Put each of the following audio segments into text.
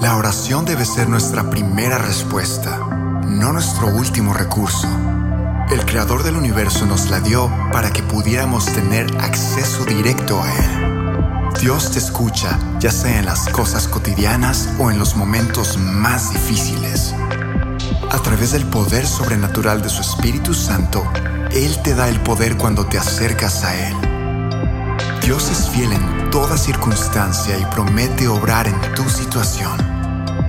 La oración debe ser nuestra primera respuesta, no nuestro último recurso. El Creador del universo nos la dio para que pudiéramos tener acceso directo a Él. Dios te escucha, ya sea en las cosas cotidianas o en los momentos más difíciles. A través del poder sobrenatural de su Espíritu Santo, Él te da el poder cuando te acercas a Él. Dios es fiel en toda circunstancia y promete obrar en tu situación.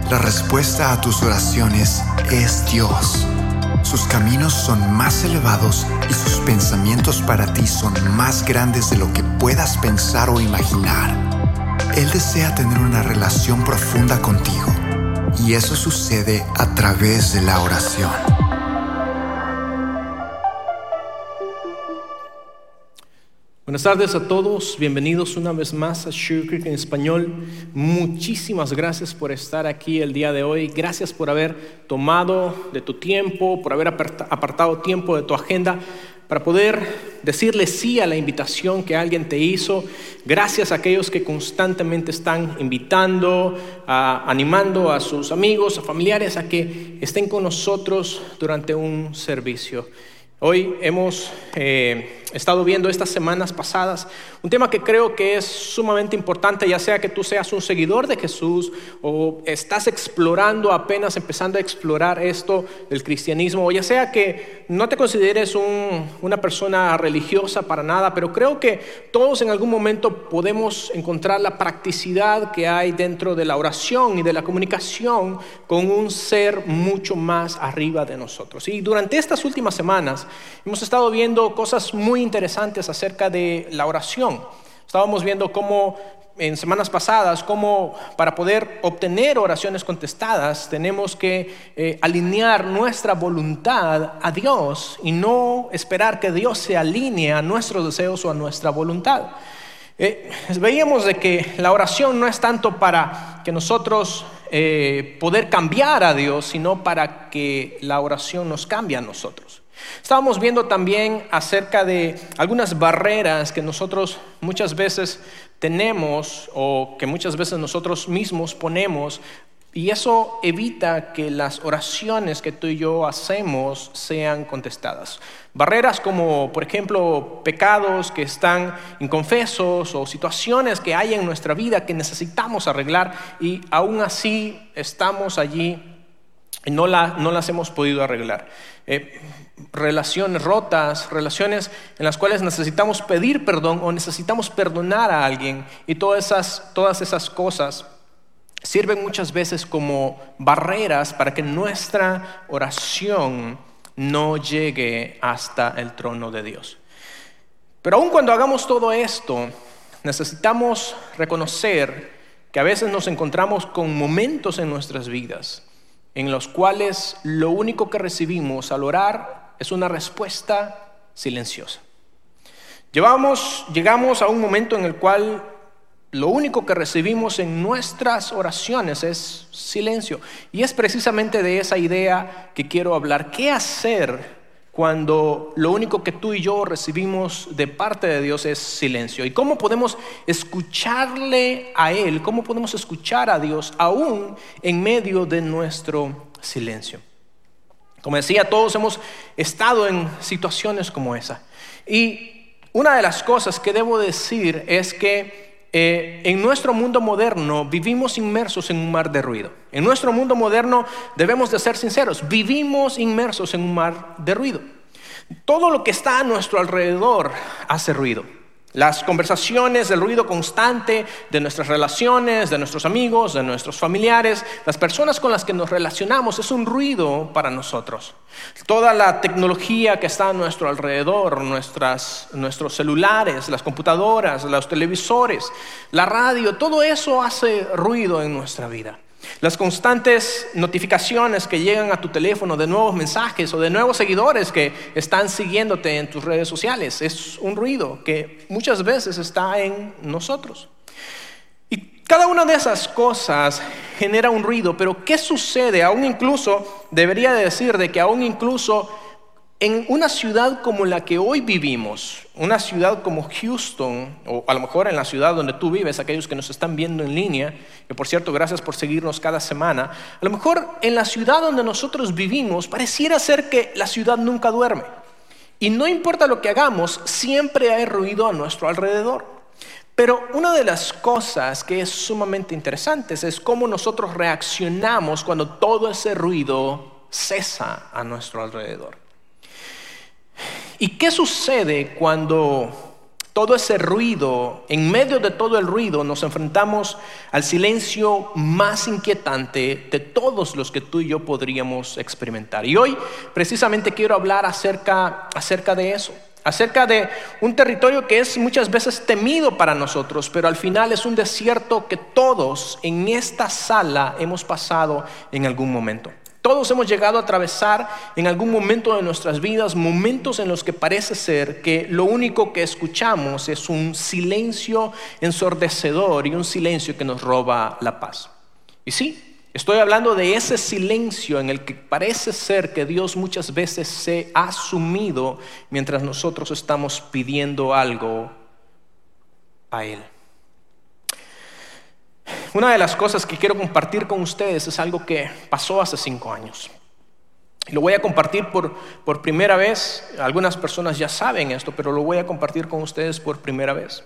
La respuesta a tus oraciones es Dios. Sus caminos son más elevados y sus pensamientos para ti son más grandes de lo que puedas pensar o imaginar. Él desea tener una relación profunda contigo y eso sucede a través de la oración. Buenas tardes a todos, bienvenidos una vez más a Sugar Creek en español. Muchísimas gracias por estar aquí el día de hoy. Gracias por haber tomado de tu tiempo, por haber apartado tiempo de tu agenda para poder decirle sí a la invitación que alguien te hizo. Gracias a aquellos que constantemente están invitando, animando a sus amigos, a familiares a que estén con nosotros durante un servicio. Hoy hemos eh, estado viendo estas semanas pasadas un tema que creo que es sumamente importante, ya sea que tú seas un seguidor de Jesús o estás explorando, apenas empezando a explorar esto del cristianismo, o ya sea que no te consideres una persona religiosa para nada, pero creo que todos en algún momento podemos encontrar la practicidad que hay dentro de la oración y de la comunicación con un ser mucho más arriba de nosotros. Y durante estas últimas semanas hemos estado viendo cosas muy interesantes acerca de la oración Estábamos viendo cómo en semanas pasadas, cómo para poder obtener oraciones contestadas tenemos que eh, alinear nuestra voluntad a Dios y no esperar que Dios se alinee a nuestros deseos o a nuestra voluntad. Eh, veíamos de que la oración no es tanto para que nosotros eh, poder cambiar a Dios, sino para que la oración nos cambie a nosotros. Estábamos viendo también acerca de algunas barreras que nosotros muchas veces tenemos o que muchas veces nosotros mismos ponemos y eso evita que las oraciones que tú y yo hacemos sean contestadas. Barreras como, por ejemplo, pecados que están inconfesos o situaciones que hay en nuestra vida que necesitamos arreglar y aún así estamos allí y no, las hemos podido arreglar. Eh, relaciones rotas, relaciones en las cuales necesitamos pedir perdón o necesitamos perdonar a alguien y todas esas, todas esas cosas sirven muchas veces como barreras para que nuestra oración no llegue hasta el trono de Dios. Pero aun cuando hagamos todo esto, necesitamos reconocer que a veces nos encontramos con momentos en nuestras vidas en los cuales lo único que recibimos al orar es una respuesta silenciosa. Llevamos, llegamos a un momento en el cual lo único que recibimos en nuestras oraciones es silencio. Y es precisamente de esa idea que quiero hablar. ¿Qué hacer cuando lo único que tú y yo recibimos de parte de Dios es silencio. ¿Y cómo podemos escucharle a Él? ¿Cómo podemos escuchar a Dios aún en medio de nuestro silencio? Como decía, todos hemos estado en situaciones como esa. Y una de las cosas que debo decir es que eh, en nuestro mundo moderno vivimos inmersos en un mar de ruido. En nuestro mundo moderno debemos de ser sinceros, vivimos inmersos en un mar de ruido. Todo lo que está a nuestro alrededor hace ruido. Las conversaciones, el ruido constante de nuestras relaciones, de nuestros amigos, de nuestros familiares, las personas con las que nos relacionamos, es un ruido para nosotros. Toda la tecnología que está a nuestro alrededor, nuestros celulares, las computadoras, los televisores, la radio, todo eso hace ruido en nuestra vida. Las constantes notificaciones que llegan a tu teléfono de nuevos mensajes o de nuevos seguidores que están siguiéndote en tus redes sociales es un ruido que muchas veces está en nosotros. Y cada una de esas cosas genera un ruido, pero ¿qué sucede? Aún incluso, debería decir de que aún incluso en una ciudad como la que hoy vivimos, una ciudad como Houston, o a lo mejor en la ciudad donde tú vives, aquellos que nos están viendo en línea, que por cierto, gracias por seguirnos cada semana, a lo mejor en la ciudad donde nosotros vivimos, pareciera ser que la ciudad nunca duerme. Y no importa lo que hagamos, siempre hay ruido a nuestro alrededor. Pero una de las cosas que es sumamente interesante es cómo nosotros reaccionamos cuando todo ese ruido cesa a nuestro alrededor. ¿Y qué sucede cuando todo ese ruido, en medio de todo el ruido, nos enfrentamos al silencio más inquietante de todos los que tú y yo podríamos experimentar? Y hoy precisamente quiero hablar acerca, acerca de eso acerca de un territorio que es muchas veces temido para nosotros, pero al final es un desierto que todos en esta sala hemos pasado en algún momento. Todos hemos llegado a atravesar en algún momento de nuestras vidas momentos en los que parece ser que lo único que escuchamos es un silencio ensordecedor y un silencio que nos roba la paz. Y sí, estoy hablando de ese silencio en el que parece ser que Dios muchas veces se ha sumido mientras nosotros estamos pidiendo algo a Él. Una de las cosas que quiero compartir con ustedes es algo que pasó hace cinco años. Lo voy a compartir por, por primera vez. Algunas personas ya saben esto, pero lo voy a compartir con ustedes por primera vez.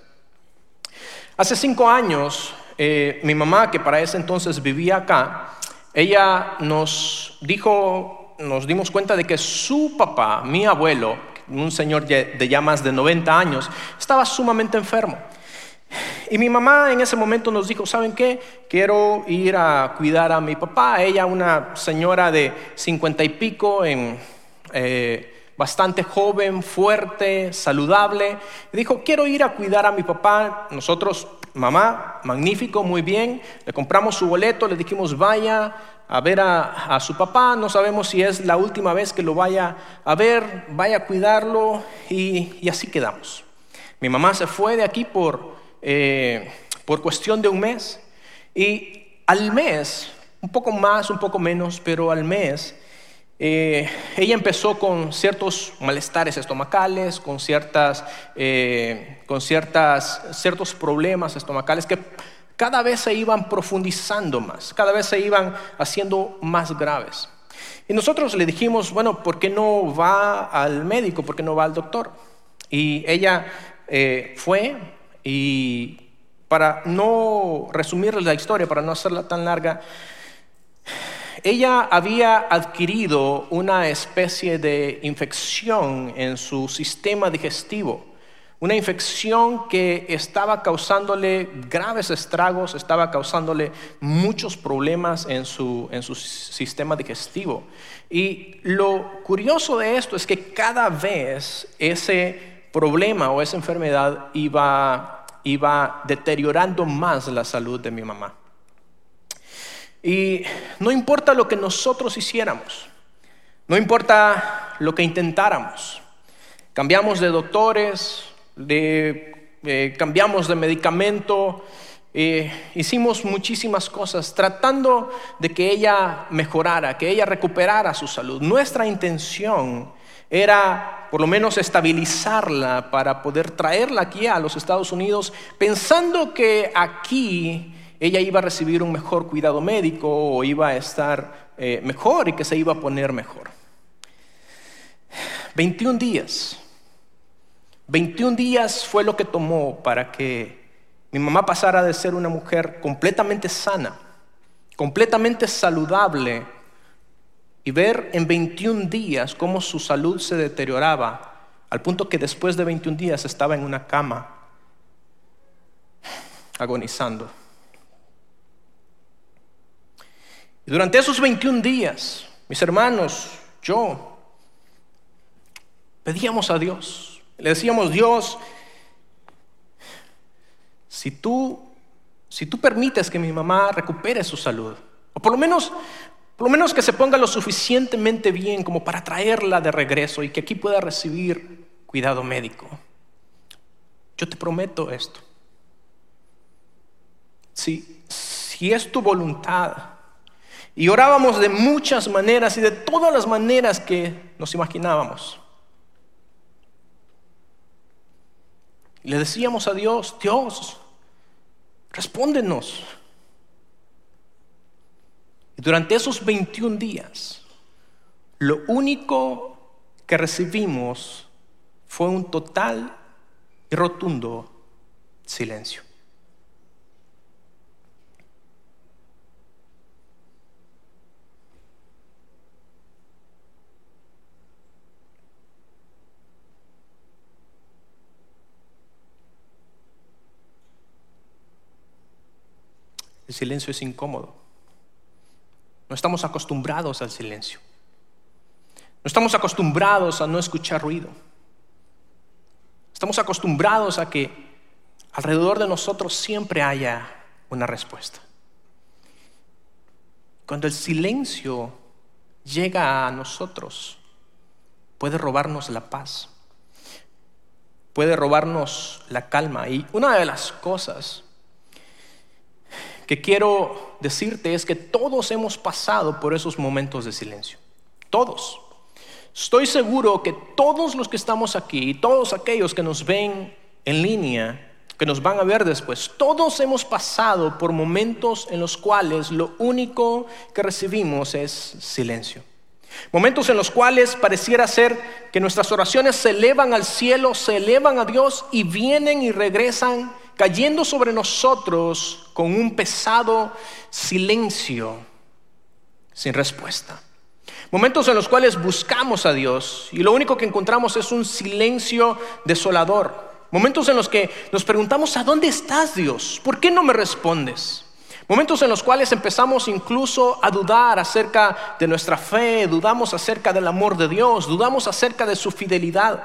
Hace cinco años, eh, mi mamá, que para ese entonces vivía acá, ella nos dijo, nos dimos cuenta de que su papá, mi abuelo, un señor de ya más de 90 años, estaba sumamente enfermo. Y mi mamá en ese momento nos dijo, ¿saben qué? Quiero ir a cuidar a mi papá. Ella, una señora de cincuenta y pico, eh, bastante joven, fuerte, saludable. Dijo, quiero ir a cuidar a mi papá. Nosotros, mamá, magnífico, muy bien. Le compramos su boleto, le dijimos, vaya a ver a, su papá. No sabemos si es la última vez que lo vaya a ver, vaya a cuidarlo. y así quedamos. Mi mamá se fue de aquí por eh, por cuestión de un mes. Y al mes, un poco más, un poco menos, pero al mes, eh, ella empezó con ciertos malestares estomacales, con, ciertas, eh, con ciertas, ciertos problemas estomacales que cada vez se iban profundizando más, cada vez se iban haciendo más graves. Y nosotros le dijimos, bueno, ¿por qué no va al médico? ¿Por qué no va al doctor? Y ella fue, y para no resumir la historia, para no hacerla tan larga, ella había adquirido una especie de infección en su sistema digestivo, una infección que estaba causándole graves estragos, estaba causándole muchos problemas en su, en su sistema digestivo. Y lo curioso de esto es que cada vez ese problema o esa enfermedad iba, iba deteriorando más la salud de mi mamá. Y no importa lo que nosotros hiciéramos, no importa lo que intentáramos, cambiamos de doctores, eh, cambiamos de medicamento, eh, hicimos muchísimas cosas tratando de que ella mejorara, que ella recuperara su salud. Nuestra intención era por lo menos estabilizarla para poder traerla aquí a los Estados Unidos, pensando que aquí ella iba a recibir un mejor cuidado médico o iba a estar eh, mejor y que se iba a poner mejor. 21 días. 21 días fue lo que tomó para que mi mamá pasara de ser una mujer completamente sana, completamente saludable, y ver en 21 días cómo su salud se deterioraba, al punto que después de 21 días estaba en una cama, agonizando. Y durante esos 21 días, mis hermanos, yo, pedíamos a Dios, le decíamos, Dios, si tú, si tú permites que mi mamá recupere su salud, o por lo menos por lo menos que se ponga lo suficientemente bien como para traerla de regreso y que aquí pueda recibir cuidado médico. Yo te prometo esto. Si, si es tu voluntad, y orábamos de muchas maneras y de todas las maneras que nos imaginábamos. Le decíamos a Dios, Dios, respóndenos. Durante esos 21 días, lo único que recibimos fue un total y rotundo silencio. El silencio es incómodo. No estamos acostumbrados al silencio. No estamos acostumbrados a no escuchar ruido. Estamos acostumbrados a que alrededor de nosotros siempre haya una respuesta. Cuando el silencio llega a nosotros, puede robarnos la paz, puede robarnos la calma. Y una de las cosas que quiero decirte es que todos hemos pasado por esos momentos de silencio. Todos. Estoy seguro que todos los que estamos aquí y todos aquellos que nos ven en línea, que nos van a ver después, todos hemos pasado por momentos en los cuales lo único que recibimos es silencio. Momentos en los cuales pareciera ser que nuestras oraciones se elevan al cielo, se elevan a Dios y vienen y regresan cayendo sobre nosotros con un pesado silencio sin respuesta. Momentos en los cuales buscamos a Dios y lo único que encontramos es un silencio desolador. Momentos en los que nos preguntamos, ¿a dónde estás Dios? ¿Por qué no me respondes? Momentos en los cuales empezamos incluso a dudar acerca de nuestra fe, dudamos acerca del amor de Dios, dudamos acerca de su fidelidad.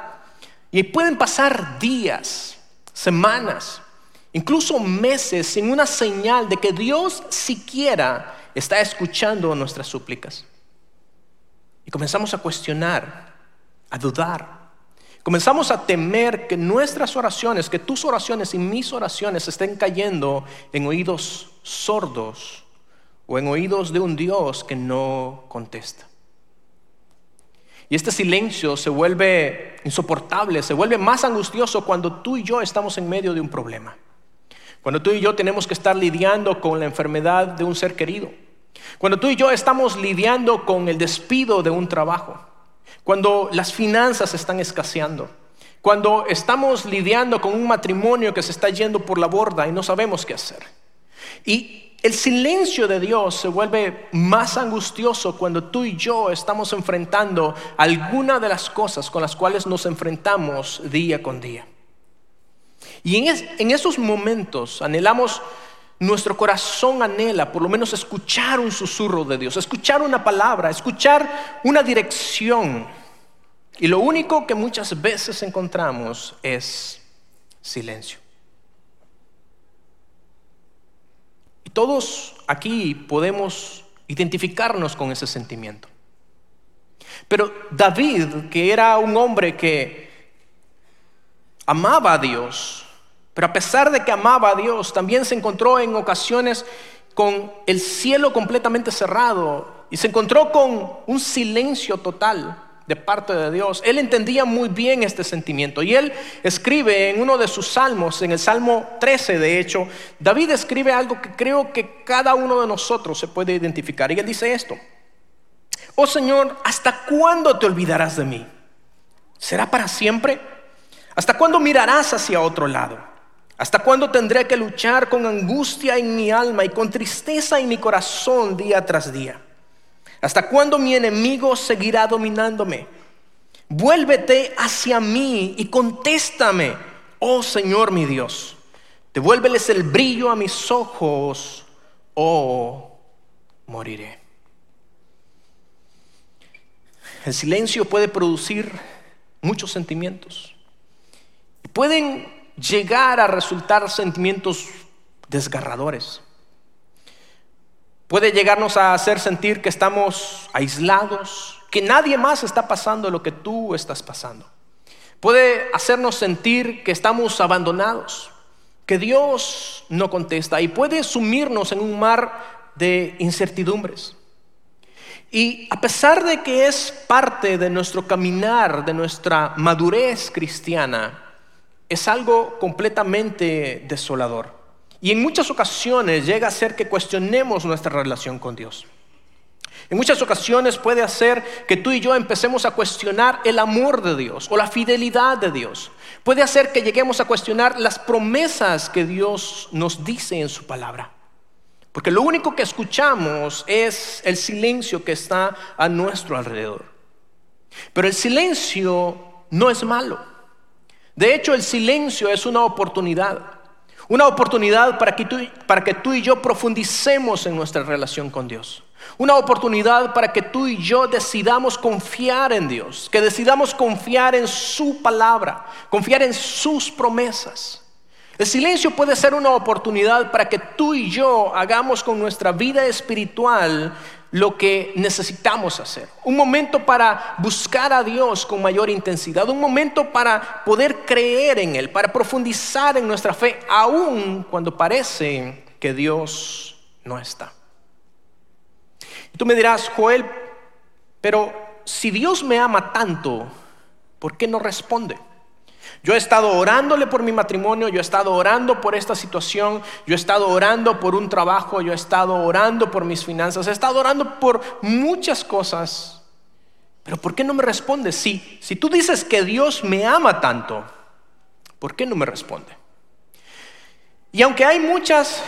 Y pueden pasar días, semanas, incluso meses sin una señal de que Dios siquiera está escuchando nuestras súplicas. Y comenzamos a cuestionar, a dudar. Comenzamos a temer que nuestras oraciones, que tus oraciones y mis oraciones estén cayendo en oídos sordos o en oídos de un Dios que no contesta. Y este silencio se vuelve insoportable, se vuelve más angustioso cuando tú y yo estamos en medio de un problema. Cuando tú y yo tenemos que estar lidiando con la enfermedad de un ser querido cuando tú y yo estamos lidiando con el despido de un trabajo, cuando las finanzas están escaseando, cuando estamos lidiando con un matrimonio que se está yendo por la borda y no sabemos qué hacer. Y el silencio de Dios se vuelve más angustioso cuando tú y yo estamos enfrentando alguna de las cosas con las cuales nos enfrentamos día con día. Y en, esos momentos anhelamos nuestro corazón anhela por lo menos escuchar un susurro de Dios, escuchar una palabra, escuchar una dirección. Y lo único que muchas veces encontramos es silencio. Y todos aquí podemos identificarnos con ese sentimiento. Pero David, que era un hombre que amaba a Dios, pero a pesar de que amaba a Dios, también se encontró en ocasiones con el cielo completamente cerrado y se encontró con un silencio total de parte de Dios. Él entendía muy bien este sentimiento y él escribe en uno de sus salmos, en el Salmo 13 de hecho, David escribe algo que creo que cada uno de nosotros se puede identificar y él dice esto, oh Señor, ¿hasta cuándo te olvidarás de mí? ¿Será para siempre? ¿Hasta cuándo mirarás hacia otro lado? ¿Hasta cuándo tendré que luchar con angustia en mi alma y con tristeza en mi corazón día tras día? ¿Hasta cuándo mi enemigo seguirá dominándome? Vuélvete hacia mí y contéstame, oh Señor mi Dios. Devuélveles el brillo a mis ojos, o moriré. El silencio puede producir muchos sentimientos. Pueden llegar a resultar sentimientos desgarradores. Puede llegarnos a hacer sentir que estamos aislados, que nadie más está pasando lo que tú estás pasando. Puede hacernos sentir que estamos abandonados, que Dios no contesta y puede sumirnos en un mar de incertidumbres. Y a pesar de que es parte de nuestro caminar, de nuestra madurez cristiana, es algo completamente desolador. Y en muchas ocasiones llega a ser que cuestionemos nuestra relación con Dios. En muchas ocasiones puede hacer que tú y yo empecemos a cuestionar el amor de Dios o la fidelidad de Dios. Puede hacer que lleguemos a cuestionar las promesas que Dios nos dice en su palabra. Porque lo único que escuchamos es el silencio que está a nuestro alrededor. Pero el silencio no es malo. De hecho, el silencio es una oportunidad. Una oportunidad para que, tú, para que tú y yo profundicemos en nuestra relación con Dios. Una oportunidad para que tú y yo decidamos confiar en Dios, que decidamos confiar en su palabra, confiar en sus promesas. El silencio puede ser una oportunidad para que tú y yo hagamos con nuestra vida espiritual lo que necesitamos hacer. Un momento para buscar a Dios con mayor intensidad. Un momento para poder creer en Él, para profundizar en nuestra fe, aun cuando parece que Dios no está. Y tú me dirás, Joel, pero si Dios me ama tanto, ¿por qué no responde? Yo he estado orándole por mi matrimonio, yo he estado orando por esta situación, yo he estado orando por un trabajo, yo he estado orando por mis finanzas, he estado orando por muchas cosas. Pero ¿por qué no me responde? Si, si tú dices que Dios me ama tanto, ¿por qué no me responde? Y aunque hay muchas,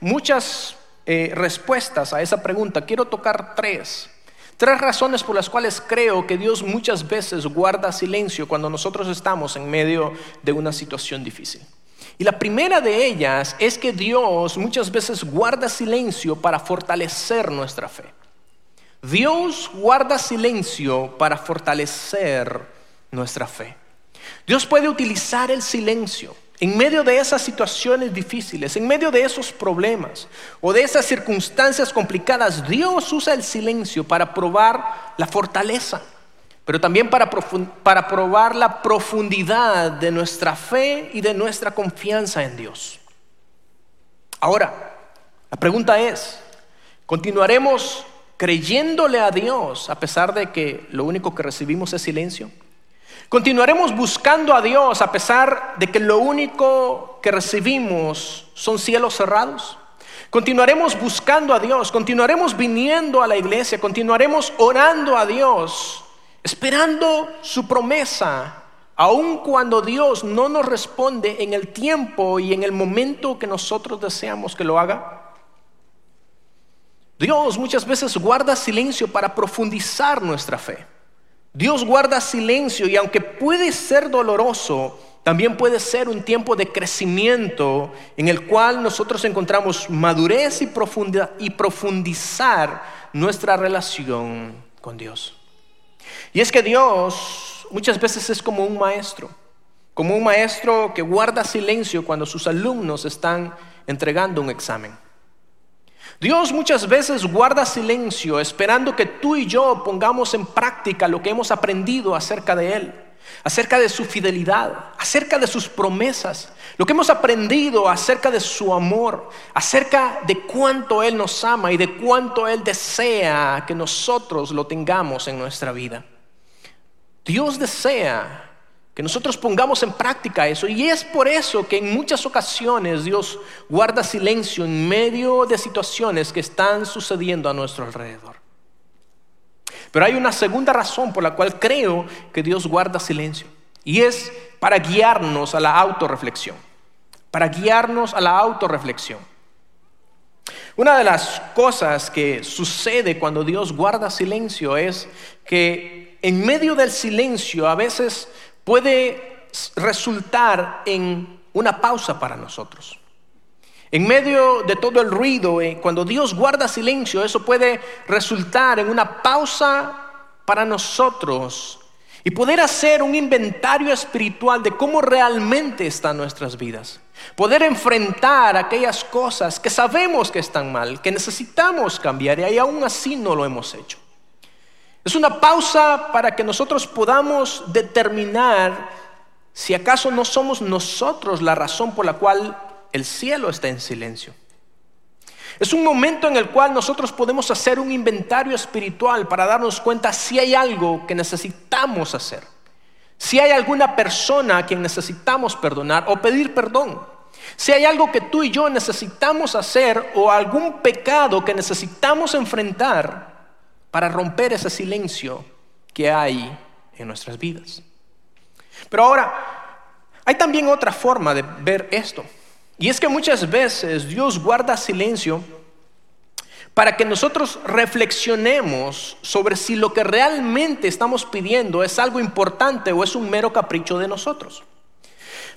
muchas eh, respuestas a esa pregunta, quiero tocar tres. Tres razones por las cuales creo que Dios muchas veces guarda silencio cuando nosotros estamos en medio de una situación difícil. Y la primera de ellas es que Dios muchas veces guarda silencio para fortalecer nuestra fe. Dios guarda silencio para fortalecer nuestra fe. Dios puede utilizar el silencio en medio de esas situaciones difíciles, en medio de esos problemas o de esas circunstancias complicadas, Dios usa el silencio para probar la fortaleza, pero también para, probar la profundidad de nuestra fe y de nuestra confianza en Dios. Ahora, la pregunta es, ¿continuaremos creyéndole a Dios a pesar de que lo único que recibimos es silencio? Continuaremos buscando a Dios a pesar de que lo único que recibimos son cielos cerrados. Continuaremos buscando a Dios, continuaremos viniendo a la iglesia, continuaremos orando a Dios, esperando su promesa, aun cuando Dios no nos responde en el tiempo y en el momento que nosotros deseamos que lo haga. Dios muchas veces guarda silencio para profundizar nuestra fe. Dios guarda silencio y aunque puede ser doloroso, también puede ser un tiempo de crecimiento en el cual nosotros encontramos madurez y, y profundizar nuestra relación con Dios. Y es que Dios muchas veces es como un maestro, como un maestro que guarda silencio cuando sus alumnos están entregando un examen. Dios muchas veces guarda silencio esperando que tú y yo pongamos en práctica lo que hemos aprendido acerca de Él, acerca de su fidelidad, acerca de sus promesas, lo que hemos aprendido acerca de su amor, acerca de cuánto Él nos ama y de cuánto Él desea que nosotros lo tengamos en nuestra vida. Dios desea que nosotros pongamos en práctica eso. Y es por eso que en muchas ocasiones Dios guarda silencio en medio de situaciones que están sucediendo a nuestro alrededor. Pero hay una segunda razón por la cual creo que Dios guarda silencio. Y es para guiarnos a la autorreflexión. Para guiarnos a la autorreflexión. Una de las cosas que sucede cuando Dios guarda silencio es que en medio del silencio a veces puede resultar en una pausa para nosotros. En medio de todo el ruido, eh, cuando Dios guarda silencio, eso puede resultar en una pausa para nosotros y poder hacer un inventario espiritual de cómo realmente están nuestras vidas. Poder enfrentar aquellas cosas que sabemos que están mal, que necesitamos cambiar y aún así no lo hemos hecho. Es una pausa para que nosotros podamos determinar si acaso no somos nosotros la razón por la cual el cielo está en silencio. Es un momento en el cual nosotros podemos hacer un inventario espiritual para darnos cuenta si hay algo que necesitamos hacer, Si hay alguna persona a quien necesitamos perdonar o pedir perdón. Si hay algo que tú y yo necesitamos hacer o algún pecado que necesitamos enfrentar para romper ese silencio que hay en nuestras vidas. Pero ahora, hay también otra forma de ver esto. Y es que muchas veces Dios guarda silencio para que nosotros reflexionemos sobre si lo que realmente estamos pidiendo es algo importante o es un mero capricho de nosotros.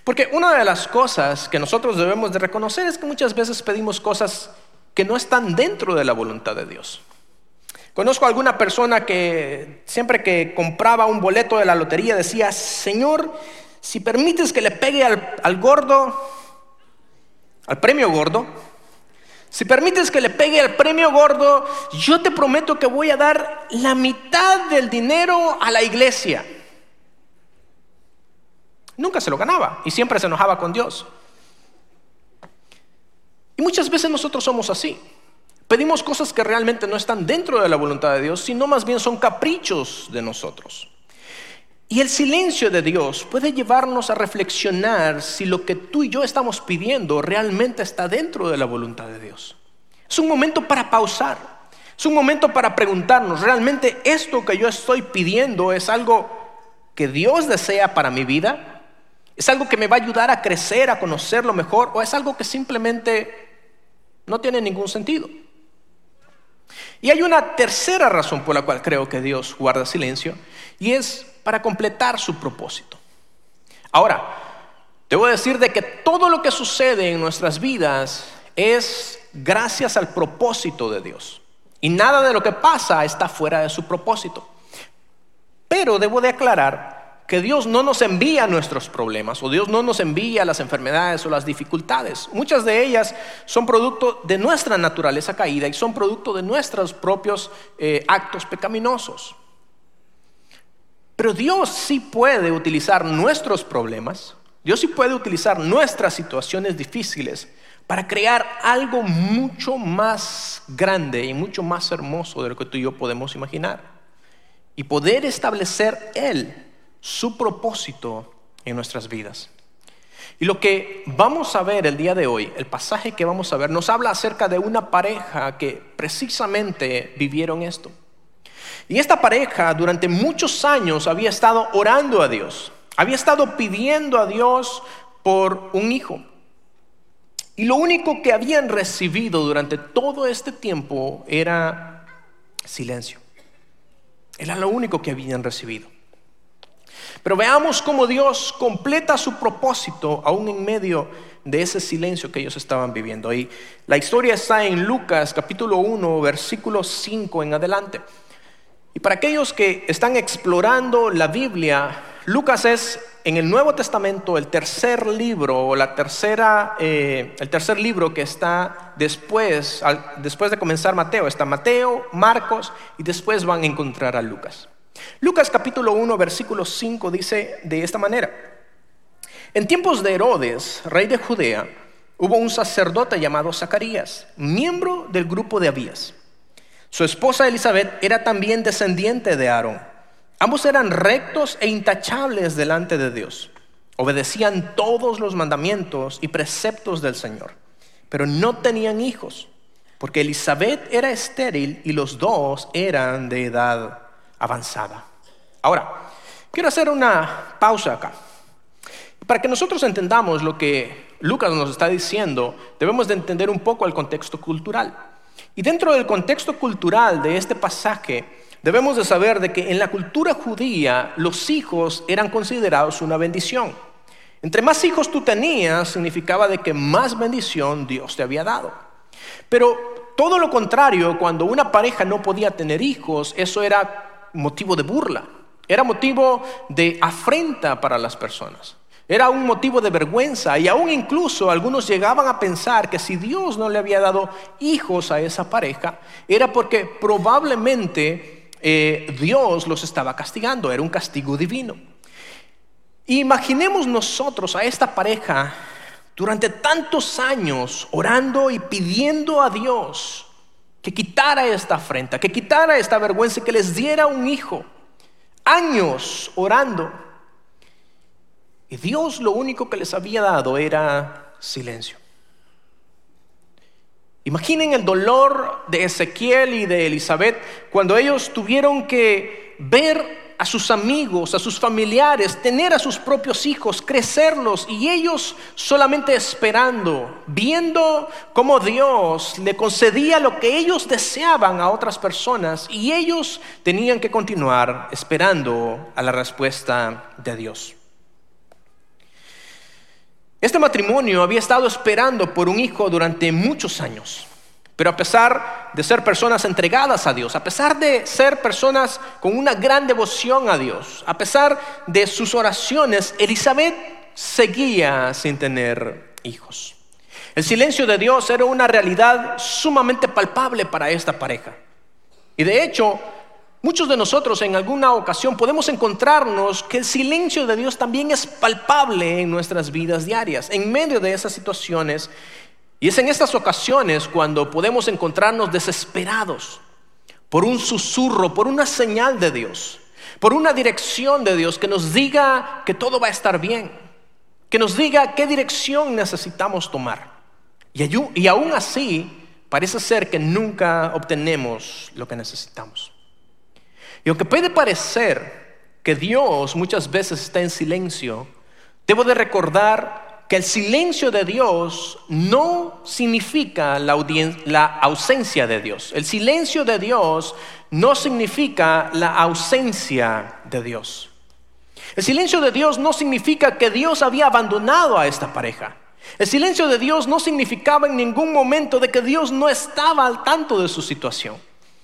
Porque una de las cosas que nosotros debemos de reconocer es que muchas veces pedimos cosas que no están dentro de la voluntad de Dios. Conozco a alguna persona que siempre que compraba un boleto de la lotería decía, Señor, si permites que le pegue al, al gordo, al premio gordo, si permites que le pegue al premio gordo, yo te prometo que voy a dar la mitad del dinero a la iglesia. Nunca se lo ganaba y siempre se enojaba con Dios. Y muchas veces nosotros somos así. Pedimos cosas que realmente no están dentro de la voluntad de Dios, sino más bien son caprichos de nosotros. Y el silencio de Dios puede llevarnos a reflexionar si lo que tú y yo estamos pidiendo realmente está dentro de la voluntad de Dios. Es un momento para pausar. Es un momento para preguntarnos, ¿realmente esto que yo estoy pidiendo es algo que Dios desea para mi vida? ¿Es algo que me va a ayudar a crecer, a conocerlo mejor? ¿O es algo que simplemente no tiene ningún sentido? Y hay una tercera razón por la cual creo que Dios guarda silencio y es para completar su propósito. Ahora, debo decir de que todo lo que sucede en nuestras vidas es gracias al propósito de Dios. Y nada de lo que pasa está fuera de su propósito. Pero debo de aclarar que Dios no nos envía nuestros problemas o Dios no nos envía las enfermedades o las dificultades. Muchas de ellas son producto de nuestra naturaleza caída y son producto de nuestros propios eh, actos pecaminosos. Pero Dios sí puede utilizar nuestros problemas, Dios sí puede utilizar nuestras situaciones difíciles para crear algo mucho más grande y mucho más hermoso de lo que tú y yo podemos imaginar. Y poder establecer Él su propósito en nuestras vidas. Y lo que vamos a ver el día de hoy, el pasaje que vamos a ver, nos habla acerca de una pareja que precisamente vivieron esto. Y esta pareja durante muchos años había estado orando a Dios, había estado pidiendo a Dios por un hijo. Y lo único que habían recibido durante todo este tiempo era silencio. Era lo único que habían recibido. Pero veamos cómo Dios completa su propósito aún en medio de ese silencio que ellos estaban viviendo. Y la historia está en Lucas capítulo 1, versículo 5 en adelante. Y para aquellos que están explorando la Biblia, Lucas es en el Nuevo Testamento el tercer libro o la tercera, eh, el tercer libro que está después, después de comenzar Mateo. Está Mateo, Marcos y después van a encontrar a Lucas. Lucas capítulo 1, versículo 5 dice de esta manera. En tiempos de Herodes, rey de Judea, hubo un sacerdote llamado Zacarías, miembro del grupo de Abías. Su esposa Elizabeth era también descendiente de Aarón. Ambos eran rectos e intachables delante de Dios. Obedecían todos los mandamientos y preceptos del Señor, pero no tenían hijos, porque Elizabeth era estéril y los dos eran de edad avanzada. Ahora, quiero hacer una pausa acá. Para que nosotros entendamos lo que Lucas nos está diciendo, debemos de entender un poco el contexto cultural. Y dentro del contexto cultural de este pasaje, debemos de saber de que en la cultura judía los hijos eran considerados una bendición. Entre más hijos tú tenías, significaba de que más bendición Dios te había dado. Pero todo lo contrario, cuando una pareja no podía tener hijos, eso era motivo de burla, era motivo de afrenta para las personas. Era un motivo de vergüenza y aún incluso algunos llegaban a pensar que si Dios no le había dado hijos a esa pareja, era porque probablemente eh, Dios los estaba castigando, era un castigo divino. Imaginemos nosotros a esta pareja durante tantos años orando y pidiendo a Dios que quitara esta afrenta, que quitara esta vergüenza, que les diera un hijo. Años orando Y Dios lo único que les había dado era silencio. Imaginen el dolor de Ezequiel y de Elizabeth cuando ellos tuvieron que ver a sus amigos, a sus familiares, tener a sus propios hijos, crecerlos y ellos solamente esperando, viendo cómo Dios le concedía lo que ellos deseaban a otras personas y ellos tenían que continuar esperando a la respuesta de Dios. Este matrimonio había estado esperando por un hijo durante muchos años. Pero a pesar de ser personas entregadas a Dios, a pesar de ser personas con una gran devoción a Dios, a pesar de sus oraciones, Elizabeth seguía sin tener hijos. El silencio de Dios era una realidad sumamente palpable para esta pareja. Y de hecho, Muchos de nosotros en alguna ocasión podemos encontrarnos que el silencio de Dios también es palpable en nuestras vidas diarias, en medio de esas situaciones. Y es en estas ocasiones cuando podemos encontrarnos desesperados por un susurro, por una señal de Dios, por una dirección de Dios que nos diga que todo va a estar bien, que nos diga qué dirección necesitamos tomar. Y, aún así, parece ser que nunca obtenemos lo que necesitamos. Y aunque puede parecer que Dios muchas veces está en silencio, debo de recordar que el silencio de Dios no significa la, ausencia de Dios. El silencio de Dios no significa la ausencia de Dios. El silencio de Dios no significa que Dios había abandonado a esta pareja. El silencio de Dios no significaba en ningún momento de que Dios no estaba al tanto de su situación.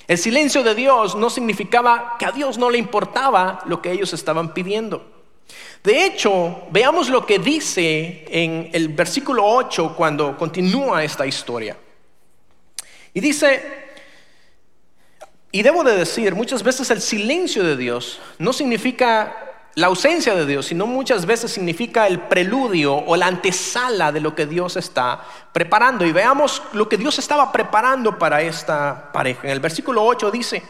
El silencio de Dios no significaba que a Dios no le importaba lo que ellos estaban pidiendo. De hecho, veamos lo que dice en el versículo 8 cuando continúa esta historia. Y dice, y debo de decir, muchas veces el silencio de Dios no significa la ausencia de Dios, sino muchas veces significa el preludio o la antesala de lo que Dios está preparando. Y veamos lo que Dios estaba preparando para esta pareja. En el versículo 8 dice,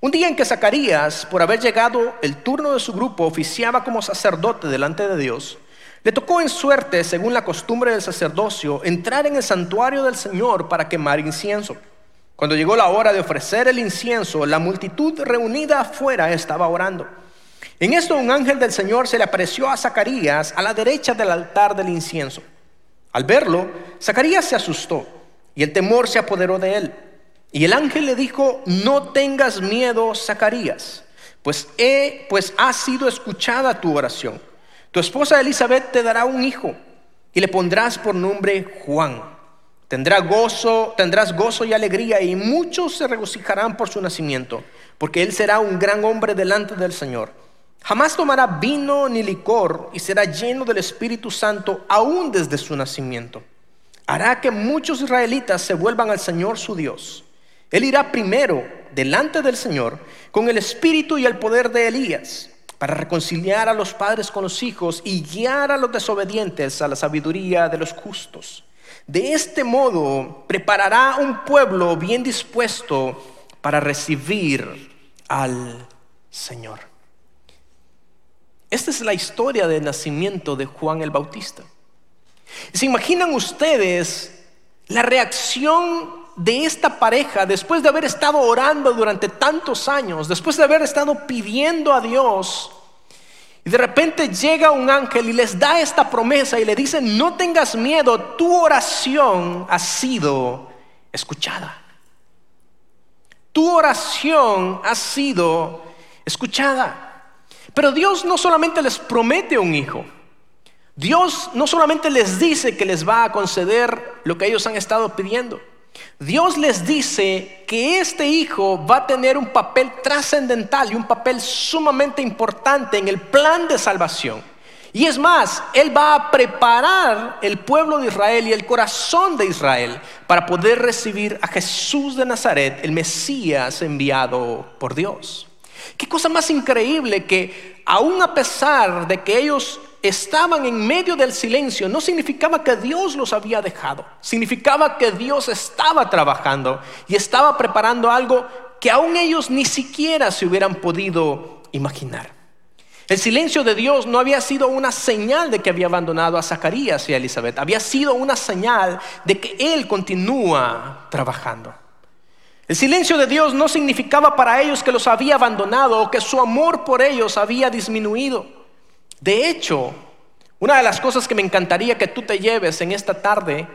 un día en que Zacarías, por haber llegado el turno de su grupo, oficiaba como sacerdote delante de Dios, le tocó en suerte, según la costumbre del sacerdocio, entrar en el santuario del Señor para quemar incienso. Cuando llegó la hora de ofrecer el incienso, la multitud reunida afuera estaba orando. En esto un ángel del Señor se le apareció a Zacarías a la derecha del altar del incienso. Al verlo, Zacarías se asustó y el temor se apoderó de él. Y el ángel le dijo, no tengas miedo, Zacarías, pues, he, pues ha sido escuchada tu oración. Tu esposa Elizabeth te dará un hijo y le pondrás por nombre Juan. Tendrá gozo, tendrás gozo y alegría y muchos se regocijarán por su nacimiento, porque él será un gran hombre delante del Señor Jamás tomará vino ni licor y será lleno del Espíritu Santo aún desde su nacimiento. Hará que muchos israelitas se vuelvan al Señor su Dios. Él irá primero delante del Señor con el espíritu y el poder de Elías para reconciliar a los padres con los hijos y guiar a los desobedientes a la sabiduría de los justos. De este modo preparará un pueblo bien dispuesto para recibir al Señor. Esta es la historia del nacimiento de Juan el Bautista. ¿Se imaginan ustedes la reacción de esta pareja después de haber estado orando durante tantos años, después de haber estado pidiendo a Dios? Y de repente llega un ángel y les da esta promesa y le dice, no tengas miedo, tu oración ha sido escuchada. Tu oración ha sido escuchada. Pero Dios no solamente les promete un hijo, Dios no solamente les dice que les va a conceder lo que ellos han estado pidiendo, Dios les dice que este hijo va a tener un papel trascendental y un papel sumamente importante en el plan de salvación. Y es más, Él va a preparar el pueblo de Israel y el corazón de Israel para poder recibir a Jesús de Nazaret, el Mesías enviado por Dios. Qué cosa más increíble que aun a pesar de que ellos estaban en medio del silencio, no significaba que Dios los había dejado. Significaba que Dios estaba trabajando y estaba preparando algo que aún ellos ni siquiera se hubieran podido imaginar. El silencio de Dios no había sido una señal de que había abandonado a Zacarías y a Elizabeth, había sido una señal de que Él continúa trabajando. El silencio de Dios no significaba para ellos que los había abandonado o que su amor por ellos había disminuido. De hecho, una de las cosas que me encantaría que tú te lleves en esta tarde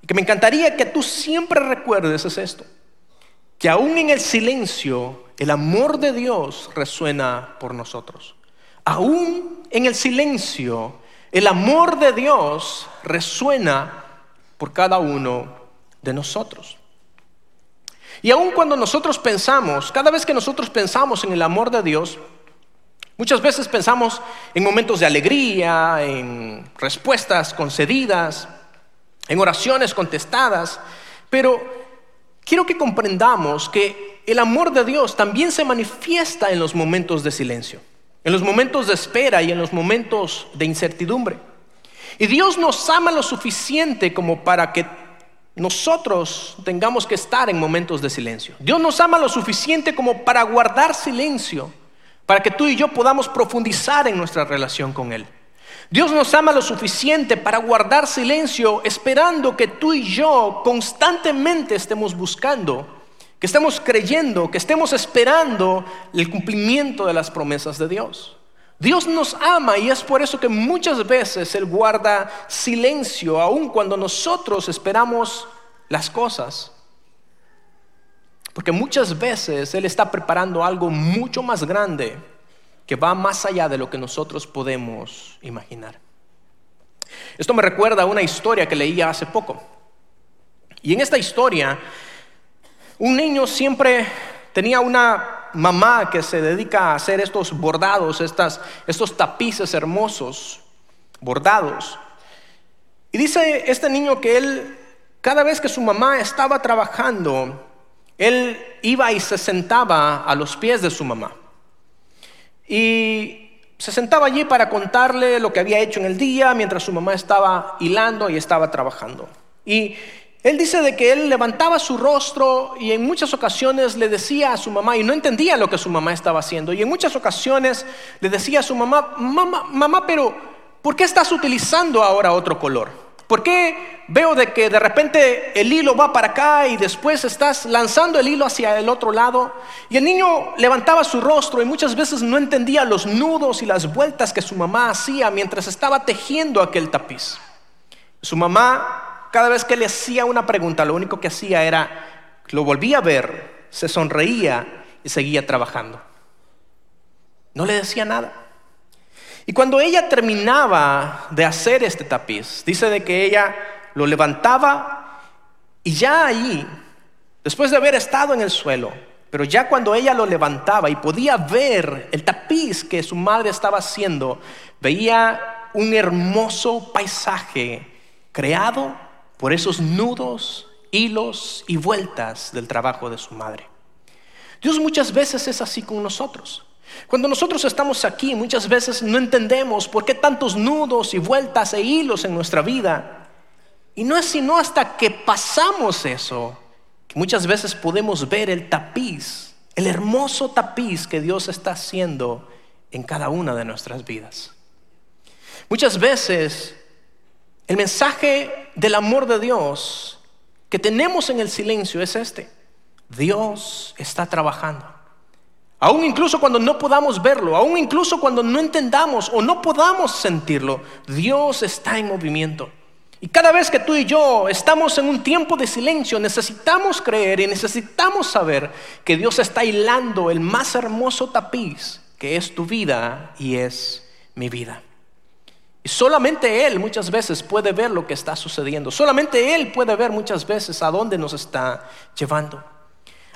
y que me encantaría que tú siempre recuerdes es esto, que aún en el silencio el amor de Dios resuena por nosotros. Aún en el silencio el amor de Dios resuena por cada uno de nosotros. Y aun cuando nosotros pensamos, cada vez que nosotros pensamos en el amor de Dios, muchas veces pensamos en momentos de alegría, en respuestas concedidas, en oraciones contestadas, pero quiero que comprendamos que el amor de Dios también se manifiesta en los momentos de silencio, en los momentos de espera y en los momentos de incertidumbre. Y Dios nos ama lo suficiente como para que nosotros tengamos que estar en momentos de silencio. Dios nos ama lo suficiente como para guardar silencio, para que tú y yo podamos profundizar en nuestra relación con Él. Dios nos ama lo suficiente para guardar silencio, esperando que tú y yo constantemente estemos buscando, que estemos creyendo, que estemos esperando el cumplimiento de las promesas de Dios. Dios nos ama y es por eso que muchas veces Él guarda silencio, aun cuando nosotros esperamos las cosas. Porque muchas veces Él está preparando algo mucho más grande que va más allá de lo que nosotros podemos imaginar. Esto me recuerda a una historia que leía hace poco. Y en esta historia, un niño siempre tenía una mamá que se dedica a hacer estos bordados, estos tapices hermosos, bordados. Y dice este niño que él, cada vez que su mamá estaba trabajando, él iba y se sentaba a los pies de su mamá. Y se sentaba allí para contarle lo que había hecho en el día mientras su mamá estaba hilando y estaba trabajando. Y él dice de que él levantaba su rostro y en muchas ocasiones le decía a su mamá, y no entendía lo que su mamá estaba haciendo, y en muchas ocasiones le decía a su mamá, mamá, mamá, pero ¿por qué estás utilizando ahora otro color? ¿Por qué veo de que de repente el hilo va para acá y después estás lanzando el hilo hacia el otro lado? Y el niño levantaba su rostro y muchas veces no entendía los nudos y las vueltas que su mamá hacía mientras estaba tejiendo aquel tapiz. Su mamá cada vez que le hacía una pregunta, lo único que hacía era, lo volvía a ver, se sonreía y seguía trabajando. No le decía nada. Y cuando ella terminaba de hacer este tapiz, dice de que ella lo levantaba y ya ahí, después de haber estado en el suelo, pero ya cuando ella lo levantaba y podía ver el tapiz que su madre estaba haciendo, veía un hermoso paisaje creado por esos nudos, hilos y vueltas del trabajo de su madre. Dios muchas veces es así con nosotros. Cuando nosotros estamos aquí, muchas veces no entendemos por qué tantos nudos y vueltas e hilos en nuestra vida. Y no es sino hasta que pasamos eso que muchas veces podemos ver el tapiz, el hermoso tapiz que Dios está haciendo en cada una de nuestras vidas. Muchas veces el mensaje del amor de Dios que tenemos en el silencio es este. Dios está trabajando. Aún incluso cuando no podamos verlo, aún incluso cuando no entendamos o no podamos sentirlo, Dios está en movimiento. Y cada vez que tú y yo estamos en un tiempo de silencio, necesitamos creer y necesitamos saber que Dios está hilando el más hermoso tapiz que es tu vida y es mi vida. Y solamente Él muchas veces puede ver lo que está sucediendo. Solamente Él puede ver muchas veces a dónde nos está llevando.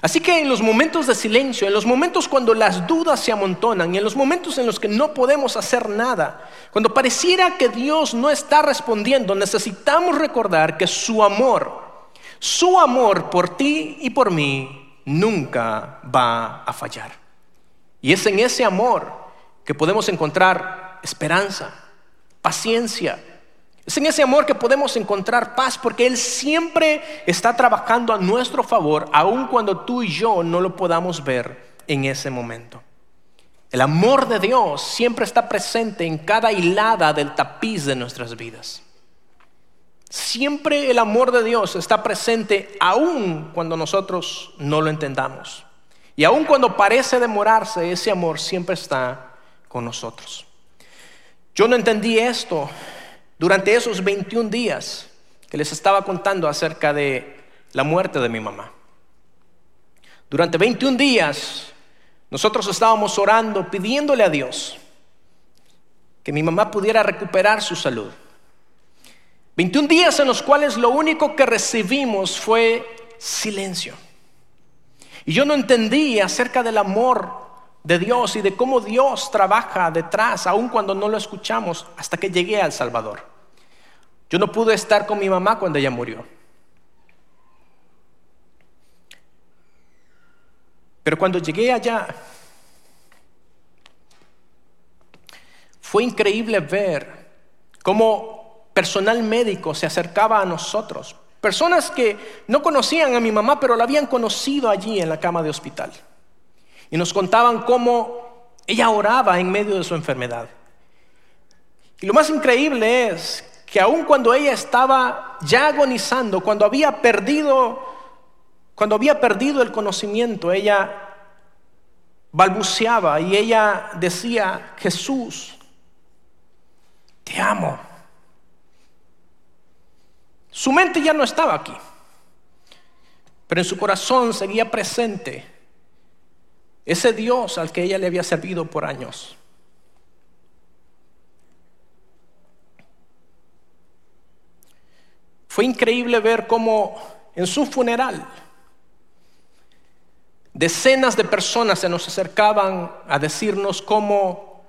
Así que en los momentos de silencio, en los momentos cuando las dudas se amontonan en los momentos en los que no podemos hacer nada, cuando pareciera que Dios no está respondiendo, necesitamos recordar que su amor, su amor por ti y por mí nunca va a fallar. Y es en ese amor que podemos encontrar esperanza, paciencia. Es en ese amor que podemos encontrar paz porque Él siempre está trabajando a nuestro favor, aun cuando tú y yo no lo podamos ver en ese momento. El amor de Dios siempre está presente en cada hilada del tapiz de nuestras vidas. Siempre el amor de Dios está presente aún cuando nosotros no lo entendamos. Y aún cuando parece demorarse, ese amor siempre está con nosotros. Yo no entendí esto durante esos 21 días que les estaba contando acerca de la muerte de mi mamá. Durante 21 días nosotros estábamos orando, pidiéndole a Dios que mi mamá pudiera recuperar su salud. 21 días en los cuales lo único que recibimos fue silencio. Y yo no entendí acerca del amor de Dios y de cómo Dios trabaja detrás, aun cuando no lo escuchamos, hasta que llegué al Salvador. Yo no pude estar con mi mamá cuando ella murió. Pero cuando llegué allá, fue increíble ver cómo personal médico se acercaba a nosotros. Personas que no conocían a mi mamá, pero la habían conocido allí en la cama de hospital. Y nos contaban cómo ella oraba en medio de su enfermedad. Y lo más increíble es que aun cuando ella estaba ya agonizando, cuando había perdido, cuando había perdido el conocimiento, ella balbuceaba y ella decía, Jesús, te amo. Su mente ya no estaba aquí, pero en su corazón seguía presente ese Dios al que ella le había servido por años. Fue increíble ver cómo en su funeral decenas de personas se nos acercaban a decirnos cómo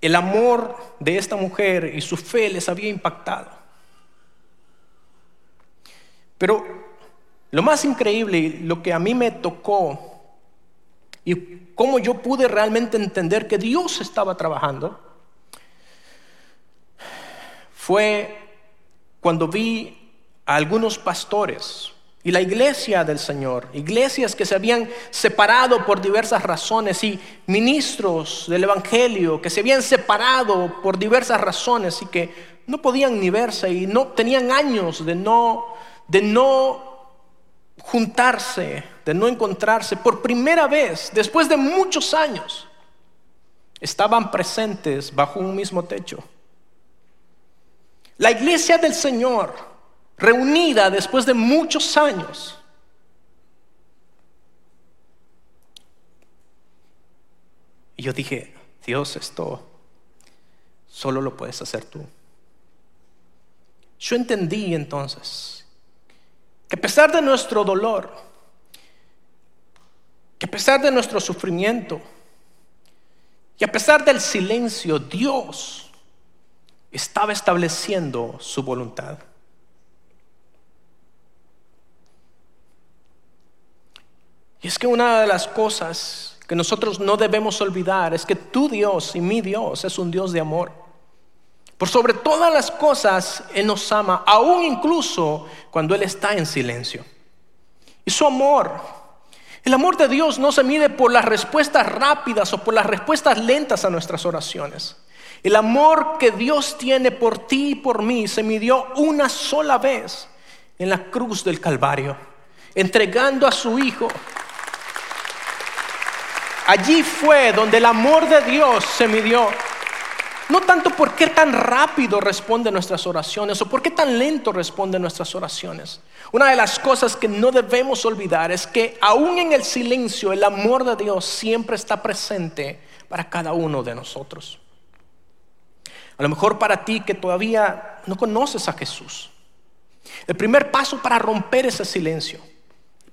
el amor de esta mujer y su fe les había impactado. Pero lo más increíble, lo que a mí me tocó y cómo yo pude realmente entender que Dios estaba trabajando, fue cuando vi a algunos pastores y la iglesia del Señor, iglesias que se habían separado por diversas razones y ministros del Evangelio que se habían separado por diversas razones y que no podían ni verse y no tenían años de no de no juntarse, de no encontrarse, por primera vez, después de muchos años, estaban presentes bajo un mismo techo. La iglesia del Señor, reunida después de muchos años, y yo dije, Dios, esto solo lo puedes hacer tú. Yo entendí entonces que a pesar de nuestro dolor, que a pesar de nuestro sufrimiento, y a pesar del silencio, Dios estaba estableciendo su voluntad. Y es que una de las cosas que nosotros no debemos olvidar es que tu Dios y mi Dios es un Dios de amor. Por sobre todas las cosas, Él nos ama, aún incluso cuando Él está en silencio. Y su amor, el amor de Dios no se mide por las respuestas rápidas o por las respuestas lentas a nuestras oraciones. El amor que Dios tiene por ti y por mí se midió una sola vez en la cruz del Calvario, entregando a su Hijo. Allí fue donde el amor de Dios se midió. No tanto por qué tan rápido responde nuestras oraciones o por qué tan lento responde nuestras oraciones. Una de las cosas que no debemos olvidar es que aún en el silencio el amor de Dios siempre está presente para cada uno de nosotros. A lo mejor para ti que todavía no conoces a Jesús. El primer paso para romper ese silencio,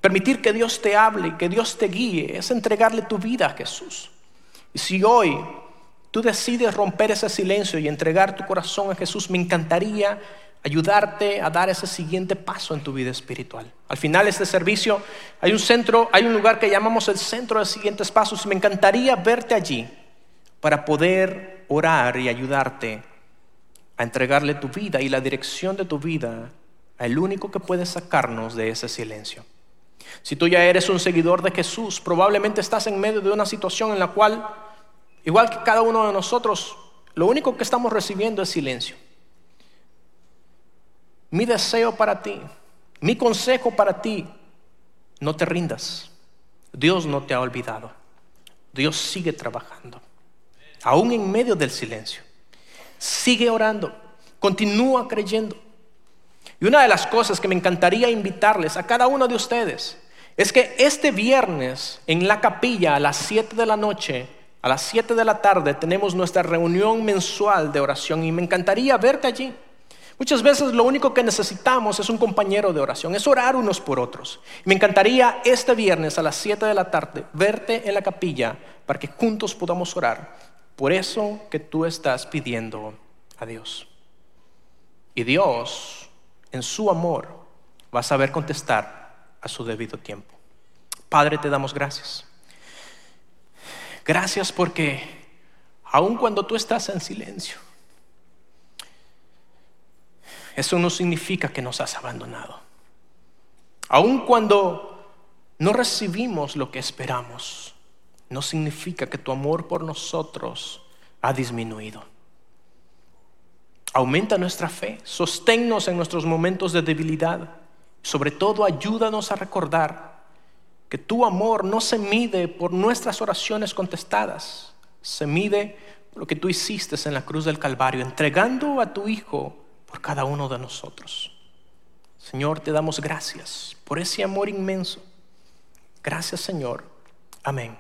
permitir que Dios te hable y que Dios te guíe, es entregarle tu vida a Jesús. Y si hoy tú decides romper ese silencio y entregar tu corazón a Jesús, me encantaría ayudarte a dar ese siguiente paso en tu vida espiritual. Al final de este servicio hay un centro, hay un lugar que llamamos el centro de siguientes pasos me encantaría verte allí para poder orar y ayudarte a entregarle tu vida y la dirección de tu vida al único que puede sacarnos de ese silencio. Si tú ya eres un seguidor de Jesús, probablemente estás en medio de una situación en la cual igual que cada uno de nosotros, lo único que estamos recibiendo es silencio. Mi deseo para ti, mi consejo para ti, no te rindas. Dios no te ha olvidado. Dios sigue trabajando, aún en medio del silencio. Sigue orando, continúa creyendo. Y una de las cosas que me encantaría invitarles a cada uno de ustedes es que este viernes en la capilla a las 7 de la noche, a las 7 de la tarde, tenemos nuestra reunión mensual de oración y me encantaría verte allí. Muchas veces lo único que necesitamos es un compañero de oración, es orar unos por otros. Me encantaría este viernes a las 7 de la tarde verte en la capilla para que juntos podamos orar por eso que tú estás pidiendo a Dios. Y Dios, en su amor, va a saber contestar a su debido tiempo. Padre, te damos gracias. Gracias porque aun cuando tú estás en silencio, eso no significa que nos has abandonado. Aun cuando no recibimos lo que esperamos, no significa que tu amor por nosotros ha disminuido. Aumenta nuestra fe, sosténnos en nuestros momentos de debilidad. Sobre todo, ayúdanos a recordar que tu amor no se mide por nuestras oraciones contestadas, se mide por lo que tú hiciste en la cruz del Calvario, entregando a tu Hijo por cada uno de nosotros. Señor, te damos gracias por ese amor inmenso. Gracias, Señor. Amén.